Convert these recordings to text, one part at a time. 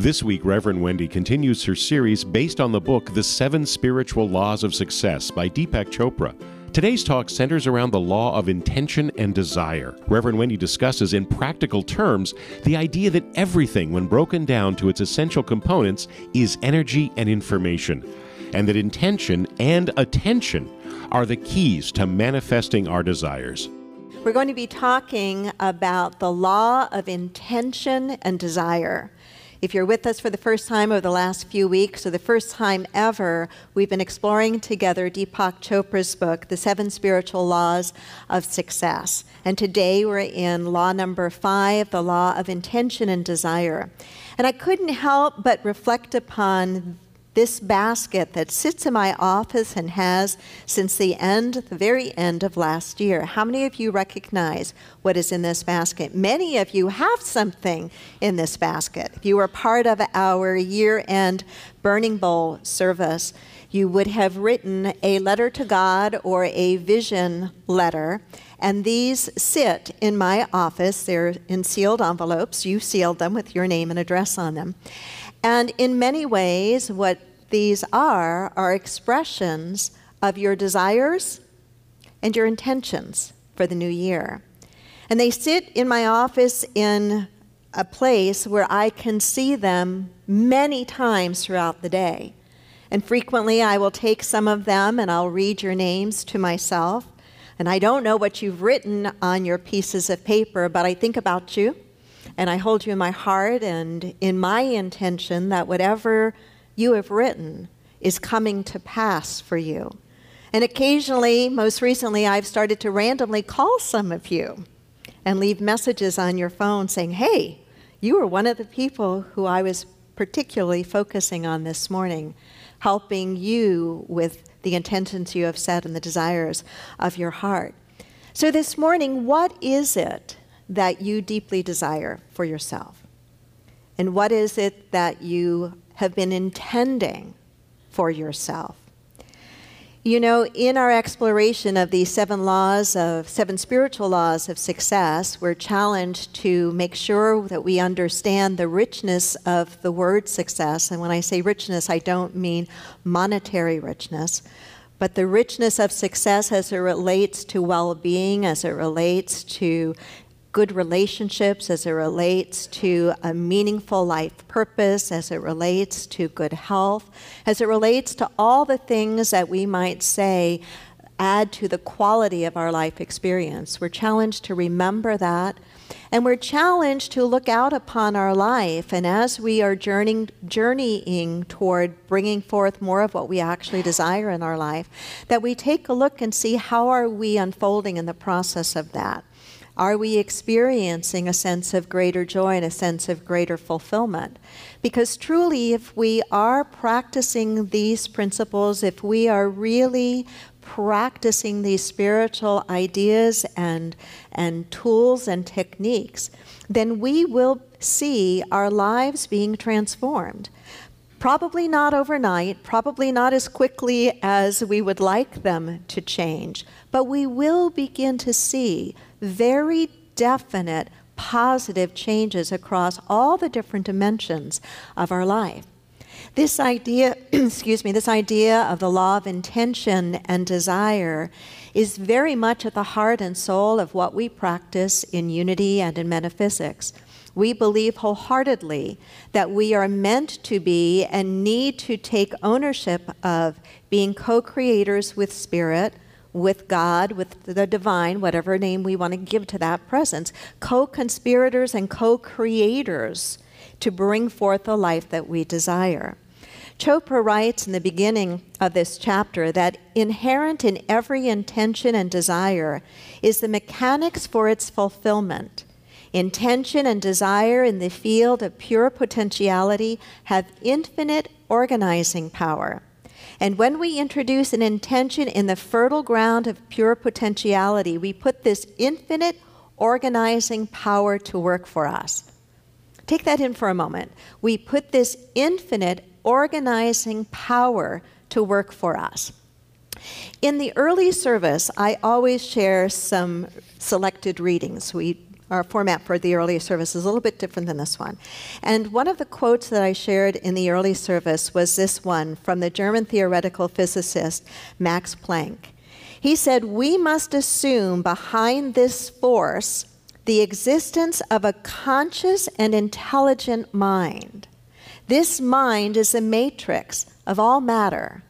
This week, Reverend Wendy continues her series based on the book The Seven Spiritual Laws of Success by Deepak Chopra. Today's talk centers around the law of intention and desire. Reverend Wendy discusses in practical terms the idea that everything, when broken down to its essential components, is energy and information, and that intention and attention are the keys to manifesting our desires. We're going to be talking about the law of intention and desire. If you're with us for the first time over the last few weeks, or the first time ever, we've been exploring together Deepak Chopra's book, The Seven Spiritual Laws of Success. And today we're in law number five, the law of intention and desire. And I couldn't help but reflect upon this basket that sits in my office and has since the end, the very end of last year. How many of you recognize what is in this basket? Many of you have something in this basket. If you were part of our year end Burning Bowl service, you would have written a letter to God or a vision letter. And these sit in my office. They're in sealed envelopes. You sealed them with your name and address on them. And in many ways, what these are are expressions of your desires and your intentions for the new year. And they sit in my office in a place where I can see them many times throughout the day. And frequently I will take some of them and I'll read your names to myself. And I don't know what you've written on your pieces of paper, but I think about you and I hold you in my heart and in my intention that whatever you have written is coming to pass for you. And occasionally, most recently, I've started to randomly call some of you and leave messages on your phone saying, hey, you were one of the people who I was particularly focusing on this morning, helping you with the intentions you have set and the desires of your heart. So, this morning, what is it that you deeply desire for yourself? And what is it that you have been intending for yourself? You know, in our exploration of these seven laws of seven spiritual laws of success, we're challenged to make sure that we understand the richness of the word success. And when I say richness, I don't mean monetary richness, but the richness of success as it relates to well being, as it relates to good relationships, as it relates to a meaningful life purpose, as it relates to good health, as it relates to all the things that we might say add to the quality of our life experience. We're challenged to remember that. And we're challenged to look out upon our life, and as we are journeying, journeying toward bringing forth more of what we actually desire in our life, that we take a look and see how are we unfolding in the process of that. Are we experiencing a sense of greater joy and a sense of greater fulfillment? Because truly, if we are practicing these principles, if we are really practicing these spiritual ideas and, and tools and techniques, then we will see our lives being transformed. Probably not overnight, probably not as quickly as we would like them to change, but we will begin to see very definite positive changes across all the different dimensions of our life. This idea, excuse me, this idea of the law of intention and desire is very much at the heart and soul of what we practice in unity and in metaphysics. We believe wholeheartedly that we are meant to be and need to take ownership of being co creators with Spirit, with God, with the divine, whatever name we want to give to that presence, co conspirators and co creators to bring forth the life that we desire. Chopra writes in the beginning of this chapter that inherent in every intention and desire is the mechanics for its fulfillment. Intention and desire in the field of pure potentiality have infinite organizing power. And when we introduce an intention in the fertile ground of pure potentiality, we put this infinite organizing power to work for us. Take that in for a moment. We put this infinite organizing power to work for us. In the early service, I always share some selected readings. We our format for the early service is a little bit different than this one. And one of the quotes that I shared in the early service was this one from the German theoretical physicist Max Planck. He said, We must assume behind this force the existence of a conscious and intelligent mind. This mind is the matrix of all matter.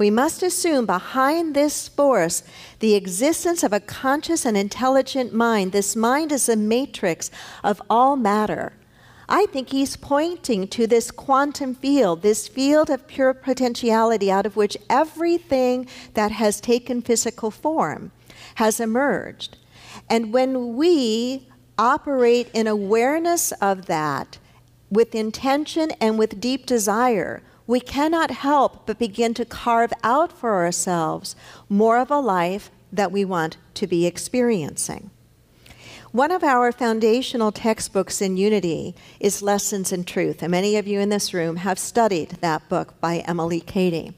We must assume behind this force the existence of a conscious and intelligent mind. This mind is a matrix of all matter. I think he's pointing to this quantum field, this field of pure potentiality out of which everything that has taken physical form has emerged. And when we operate in awareness of that, with intention and with deep desire, we cannot help but begin to carve out for ourselves more of a life that we want to be experiencing. One of our foundational textbooks in Unity is Lessons in Truth, and many of you in this room have studied that book by Emily Cady.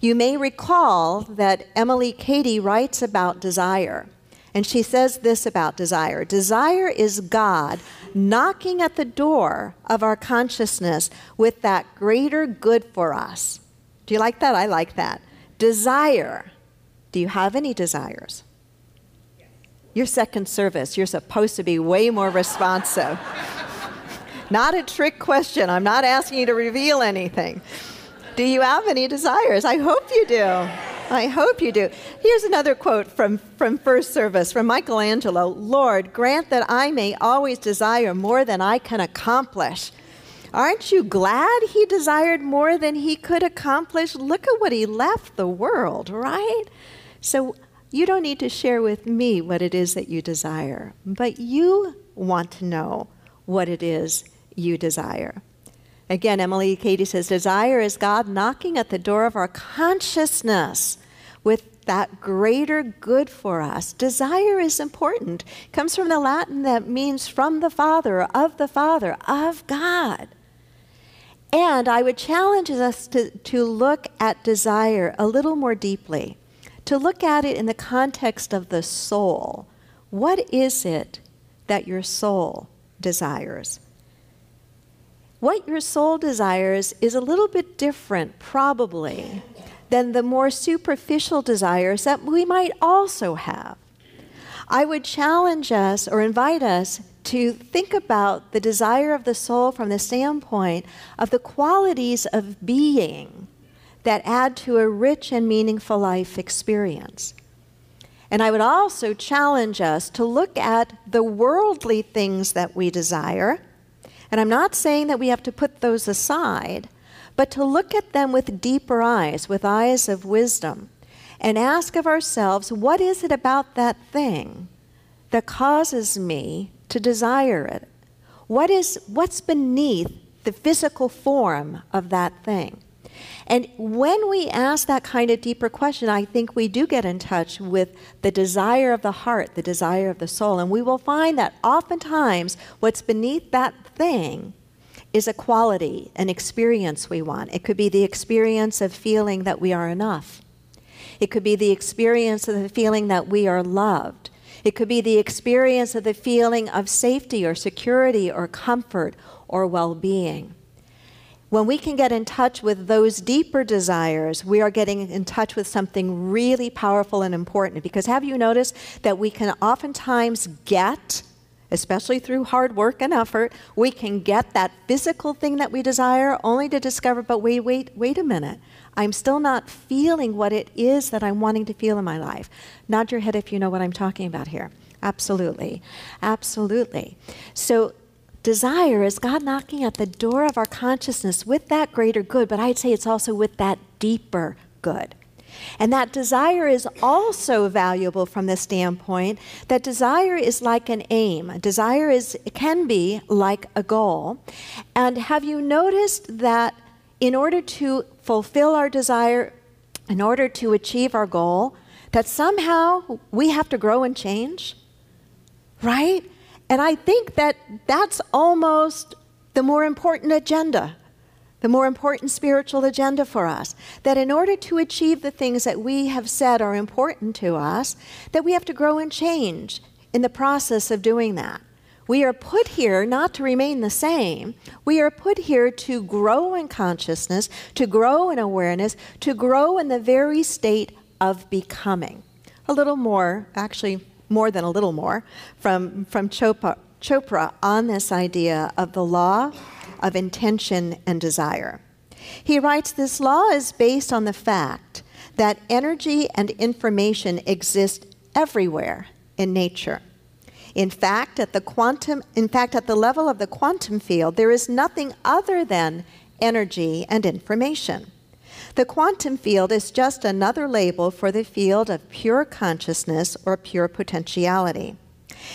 You may recall that Emily Cady writes about desire. And she says this about desire Desire is God knocking at the door of our consciousness with that greater good for us. Do you like that? I like that. Desire. Do you have any desires? Your second service, you're supposed to be way more responsive. not a trick question. I'm not asking you to reveal anything. Do you have any desires? I hope you do. I hope you do. Here's another quote from, from First Service from Michelangelo Lord, grant that I may always desire more than I can accomplish. Aren't you glad he desired more than he could accomplish? Look at what he left the world, right? So you don't need to share with me what it is that you desire, but you want to know what it is you desire. Again, Emily Cady says, Desire is God knocking at the door of our consciousness with that greater good for us. Desire is important. It comes from the Latin that means from the Father, of the Father, of God. And I would challenge us to, to look at desire a little more deeply, to look at it in the context of the soul. What is it that your soul desires? What your soul desires is a little bit different, probably, than the more superficial desires that we might also have. I would challenge us or invite us to think about the desire of the soul from the standpoint of the qualities of being that add to a rich and meaningful life experience. And I would also challenge us to look at the worldly things that we desire and I'm not saying that we have to put those aside, but to look at them with deeper eyes, with eyes of wisdom, and ask of ourselves, what is it about that thing that causes me to desire it? What is what's beneath the physical form of that thing? And when we ask that kind of deeper question, I think we do get in touch with the desire of the heart, the desire of the soul. And we will find that oftentimes what's beneath that thing is a quality, an experience we want. It could be the experience of feeling that we are enough. It could be the experience of the feeling that we are loved. It could be the experience of the feeling of safety or security or comfort or well being. When we can get in touch with those deeper desires, we are getting in touch with something really powerful and important. Because have you noticed that we can oftentimes get, especially through hard work and effort, we can get that physical thing that we desire only to discover, but wait, wait, wait a minute. I'm still not feeling what it is that I'm wanting to feel in my life. Nod your head if you know what I'm talking about here. Absolutely. Absolutely. So Desire is God knocking at the door of our consciousness with that greater good, but I'd say it's also with that deeper good. And that desire is also valuable from the standpoint that desire is like an aim. Desire is can be like a goal. And have you noticed that in order to fulfill our desire, in order to achieve our goal, that somehow we have to grow and change? Right? And I think that that's almost the more important agenda, the more important spiritual agenda for us. That in order to achieve the things that we have said are important to us, that we have to grow and change in the process of doing that. We are put here not to remain the same. We are put here to grow in consciousness, to grow in awareness, to grow in the very state of becoming. A little more, actually, more than a little more, from, from Chopra, Chopra on this idea of the law of intention and desire. He writes this law is based on the fact that energy and information exist everywhere in nature. In fact, at the quantum in fact at the level of the quantum field, there is nothing other than energy and information. The quantum field is just another label for the field of pure consciousness or pure potentiality.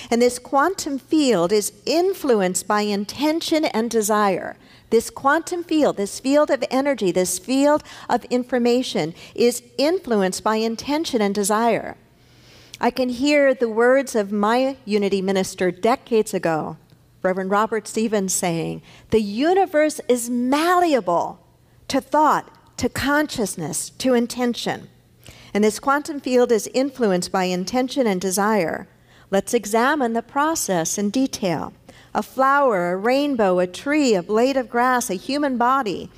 And this quantum field is influenced by intention and desire. This quantum field, this field of energy, this field of information is influenced by intention and desire. I can hear the words of my unity minister decades ago, Reverend Robert Stevens, saying, The universe is malleable to thought, to consciousness, to intention. And this quantum field is influenced by intention and desire. Let's examine the process in detail. A flower, a rainbow, a tree, a blade of grass, a human body,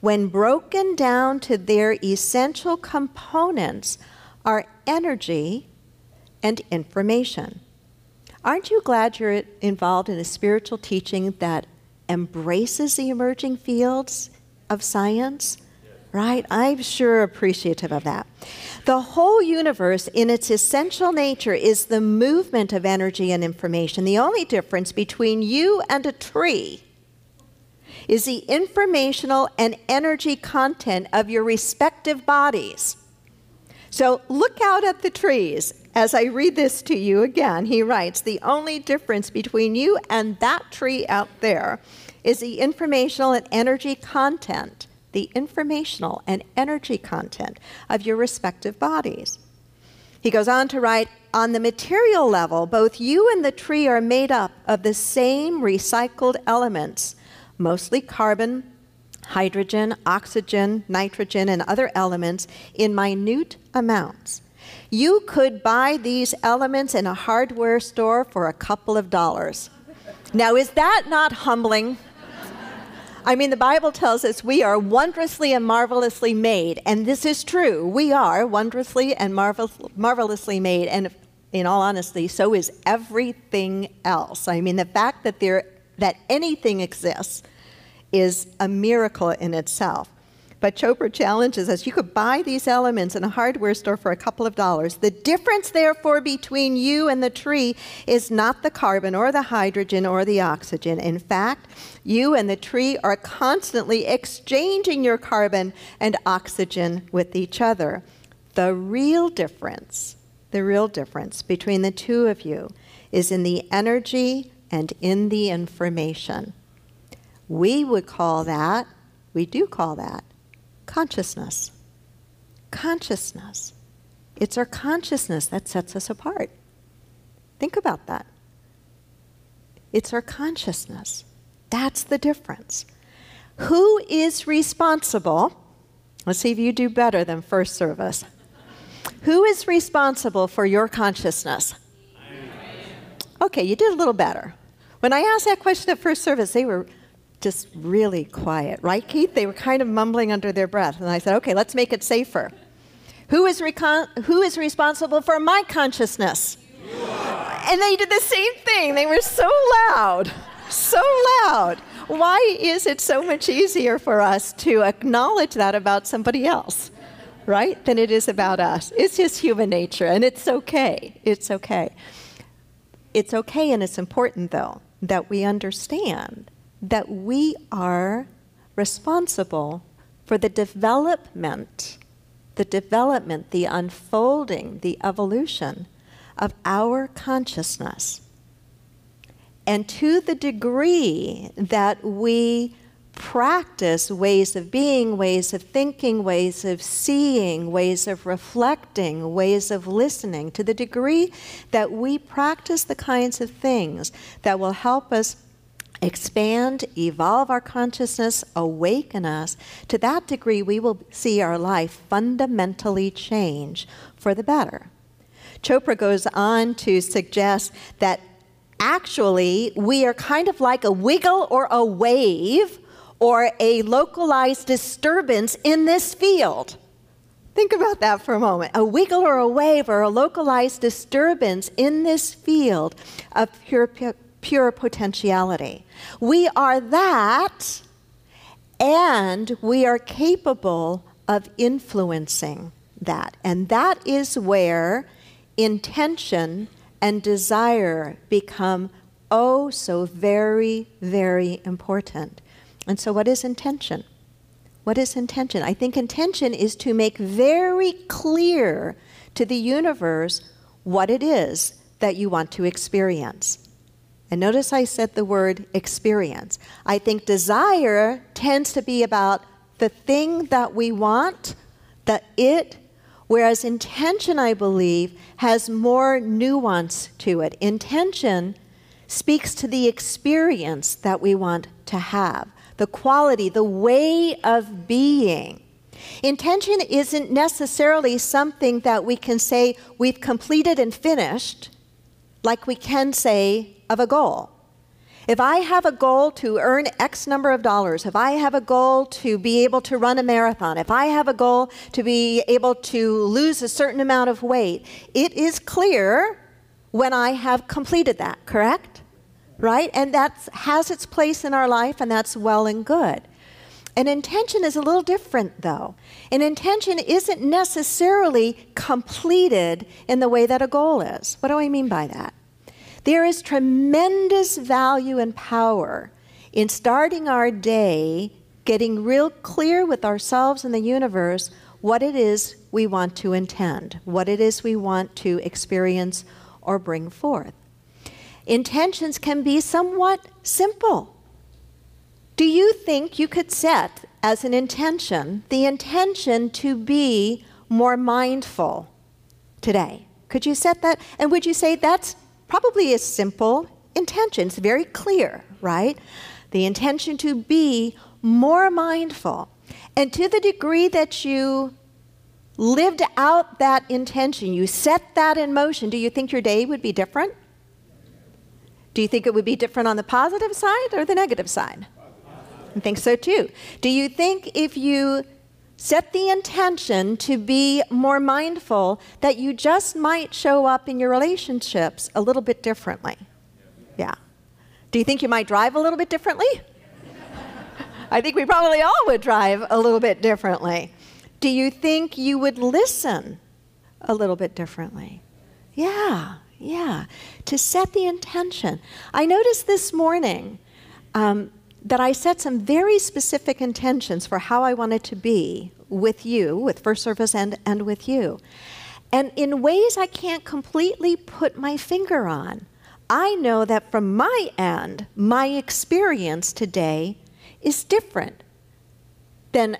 when broken down to their essential components, are energy and information. Aren't you glad you're involved in a spiritual teaching that embraces the emerging fields of science? Right? I'm sure appreciative of that. The whole universe, in its essential nature, is the movement of energy and information. The only difference between you and a tree is the informational and energy content of your respective bodies. So look out at the trees. As I read this to you again, he writes The only difference between you and that tree out there is the informational and energy content the informational and energy content of your respective bodies. He goes on to write On the material level, both you and the tree are made up of the same recycled elements, mostly carbon, hydrogen, oxygen, nitrogen, and other elements in minute amounts. You could buy these elements in a hardware store for a couple of dollars. Now, is that not humbling? I mean, the Bible tells us we are wondrously and marvelously made, and this is true. We are wondrously and marvel- marvelously made, and in all honesty, so is everything else. I mean, the fact that there that anything exists is a miracle in itself. But Chopra challenges us you could buy these elements in a hardware store for a couple of dollars. The difference, therefore, between you and the tree is not the carbon or the hydrogen or the oxygen. In fact, you and the tree are constantly exchanging your carbon and oxygen with each other. The real difference, the real difference between the two of you is in the energy and in the information. We would call that, we do call that, Consciousness. Consciousness. It's our consciousness that sets us apart. Think about that. It's our consciousness. That's the difference. Who is responsible? Let's see if you do better than first service. Who is responsible for your consciousness? Okay, you did a little better. When I asked that question at first service, they were just really quiet, right, Keith? They were kind of mumbling under their breath. And I said, okay, let's make it safer. Who is, recon- who is responsible for my consciousness? And they did the same thing. They were so loud, so loud. Why is it so much easier for us to acknowledge that about somebody else, right, than it is about us? It's just human nature, and it's okay. It's okay. It's okay, and it's important, though, that we understand that we are responsible for the development, the development, the unfolding, the evolution of our consciousness. And to the degree that we practice ways of being, ways of thinking, ways of seeing, ways of reflecting, ways of listening, to the degree that we practice the kinds of things that will help us expand, evolve our consciousness, awaken us, to that degree we will see our life fundamentally change for the better. Chopra goes on to suggest that Actually, we are kind of like a wiggle or a wave or a localized disturbance in this field. Think about that for a moment. A wiggle or a wave or a localized disturbance in this field of pure, pure potentiality. We are that, and we are capable of influencing that. And that is where intention and desire become oh so very, very important. And so, what is intention? What is intention? I think intention is to make very clear to the universe what it is that you want to experience. And notice I said the word experience. I think desire tends to be about the thing that we want, the it, whereas intention, I believe, has more nuance to it. Intention speaks to the experience that we want to have the quality, the way of being. Intention isn't necessarily something that we can say we've completed and finished, like we can say of a goal. If I have a goal to earn X number of dollars, if I have a goal to be able to run a marathon, if I have a goal to be able to lose a certain amount of weight, it is clear when I have completed that, correct? right? And that has its place in our life, and that's well and good. An intention is a little different, though. An intention isn't necessarily completed in the way that a goal is. What do I mean by that? There is tremendous value and power in starting our day getting real clear with ourselves and the universe what it is we want to intend, what it is we want to experience or bring forth intentions can be somewhat simple. Do you think you could set as an intention the intention to be more mindful today? Could you set that? And would you say that's probably a simple intention? It's very clear, right? The intention to be more mindful. And to the degree that you lived out that intention, you set that in motion, do you think your day would be different? Do you think it would be different on the positive side or the negative side? I think so too. Do you think if you set the intention to be more mindful that you just might show up in your relationships a little bit differently? Yeah. Do you think you might drive a little bit differently? I think we probably all would drive a little bit differently. Do you think you would listen a little bit differently? Yeah, yeah, to set the intention. I noticed this morning um, that I set some very specific intentions for how I wanted to be with you, with First Service and, and with you. And in ways I can't completely put my finger on. I know that from my end, my experience today is different than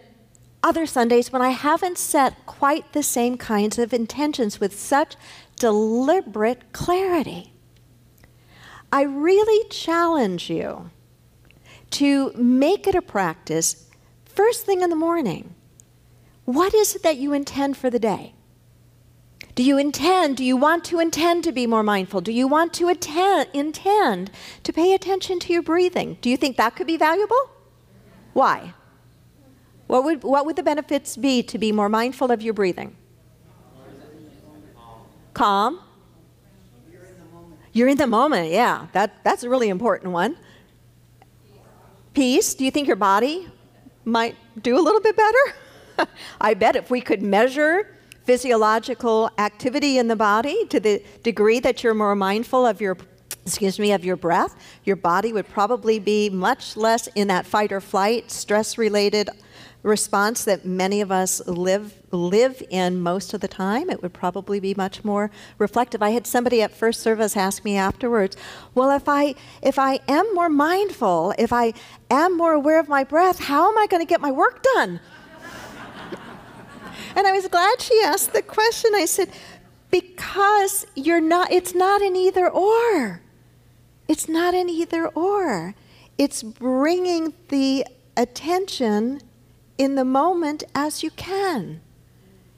other Sundays when I haven't set quite the same kinds of intentions with such deliberate clarity. I really challenge you to make it a practice first thing in the morning. What is it that you intend for the day? Do you intend, do you want to intend to be more mindful? Do you want to attend, intend to pay attention to your breathing? Do you think that could be valuable? Why? What would, what would the benefits be to be more mindful of your breathing? Calm. You're in the moment, yeah. That, that's a really important one. Peace. Do you think your body might do a little bit better? I bet if we could measure physiological activity in the body to the degree that you're more mindful of your excuse me of your breath your body would probably be much less in that fight or flight stress related response that many of us live live in most of the time. It would probably be much more reflective. I had somebody at first service ask me afterwards, "Well, if I if I am more mindful, if I am more aware of my breath, how am I going to get my work done?" and I was glad she asked the question. I said, "Because you're not it's not an either or. It's not an either or. It's bringing the attention in the moment as you can.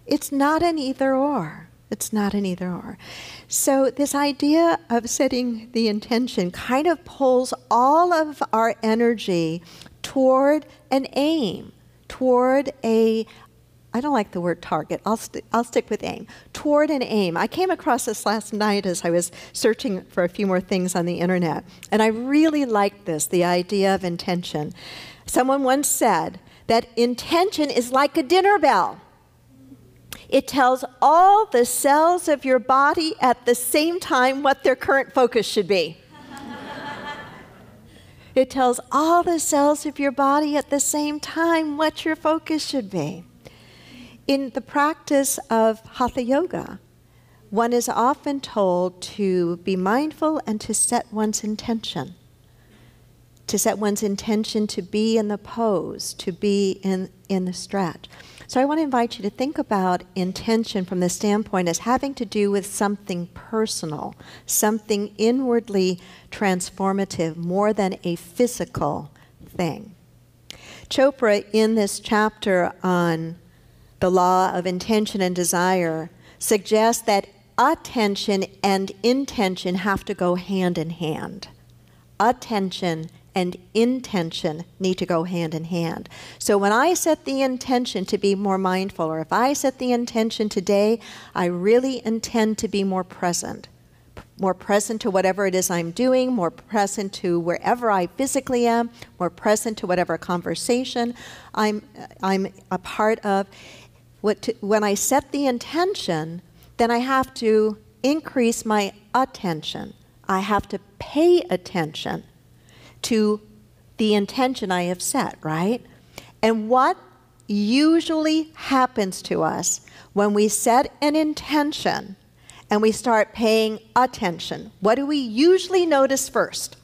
It's not an either or. It's not an either or. So, this idea of setting the intention kind of pulls all of our energy toward an aim, toward a I don't like the word target. I'll, st- I'll stick with aim. Toward an aim. I came across this last night as I was searching for a few more things on the internet, and I really liked this the idea of intention. Someone once said that intention is like a dinner bell. It tells all the cells of your body at the same time what their current focus should be. it tells all the cells of your body at the same time what your focus should be. In the practice of Hatha Yoga, one is often told to be mindful and to set one's intention. To set one's intention to be in the pose, to be in, in the stretch. So I want to invite you to think about intention from the standpoint as having to do with something personal, something inwardly transformative, more than a physical thing. Chopra, in this chapter on the law of intention and desire, suggests that attention and intention have to go hand in hand. Attention and intention need to go hand in hand. So when I set the intention to be more mindful, or if I set the intention today, I really intend to be more present. More present to whatever it is I'm doing, more present to wherever I physically am, more present to whatever conversation I'm, I'm a part of. To, when I set the intention, then I have to increase my attention. I have to pay attention to the intention I have set, right? And what usually happens to us when we set an intention and we start paying attention, what do we usually notice first?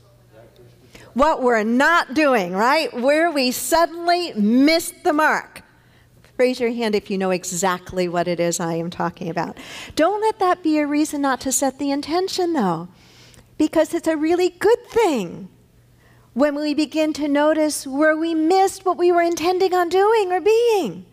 What we're not doing, right? Where we suddenly missed the mark. Raise your hand if you know exactly what it is I am talking about. Don't let that be a reason not to set the intention, though, because it's a really good thing when we begin to notice where we missed what we were intending on doing or being.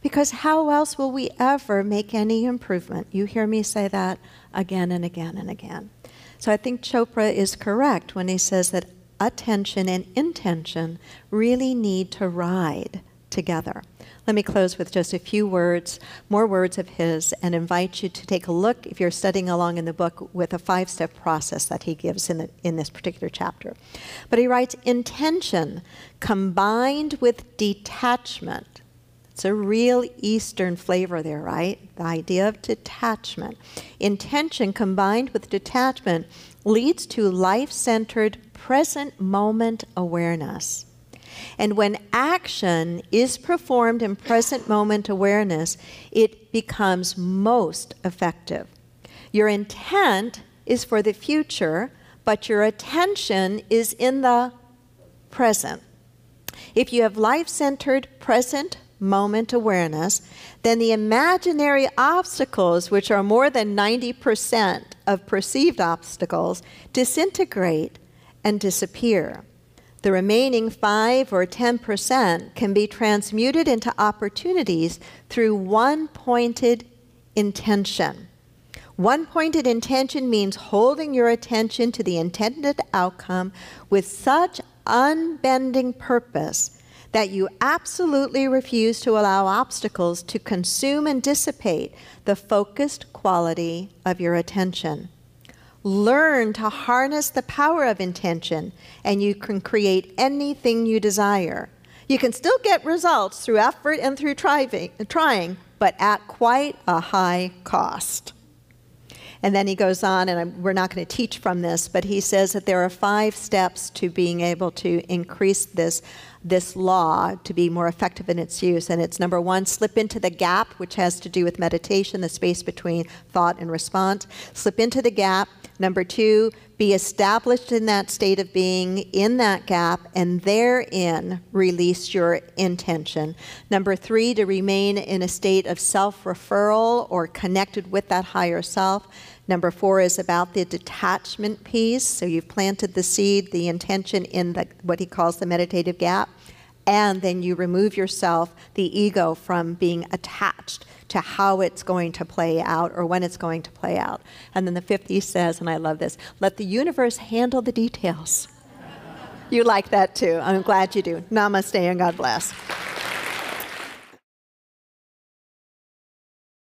Because how else will we ever make any improvement? You hear me say that again and again and again. So I think Chopra is correct when he says that attention and intention really need to ride together. Let me close with just a few words, more words of his, and invite you to take a look, if you're studying along in the book, with a five step process that he gives in, the, in this particular chapter. But he writes intention combined with detachment. It's a real Eastern flavor there, right? The idea of detachment. Intention combined with detachment leads to life centered, present moment awareness. And when action is performed in present moment awareness, it becomes most effective. Your intent is for the future, but your attention is in the present. If you have life centered, present moment awareness, then the imaginary obstacles, which are more than 90% of perceived obstacles, disintegrate and disappear. The remaining 5 or 10% can be transmuted into opportunities through one pointed intention. One pointed intention means holding your attention to the intended outcome with such unbending purpose that you absolutely refuse to allow obstacles to consume and dissipate the focused quality of your attention. Learn to harness the power of intention, and you can create anything you desire. You can still get results through effort and through trying, but at quite a high cost. And then he goes on, and I'm, we're not going to teach from this, but he says that there are five steps to being able to increase this, this law to be more effective in its use. And it's number one, slip into the gap, which has to do with meditation, the space between thought and response. Slip into the gap. Number two, be established in that state of being in that gap and therein release your intention. Number three, to remain in a state of self referral or connected with that higher self. Number four is about the detachment piece. So you've planted the seed, the intention in the, what he calls the meditative gap, and then you remove yourself, the ego, from being attached to how it's going to play out or when it's going to play out. And then the fifth E says, and I love this let the universe handle the details. you like that too. I'm glad you do. Namaste and God bless.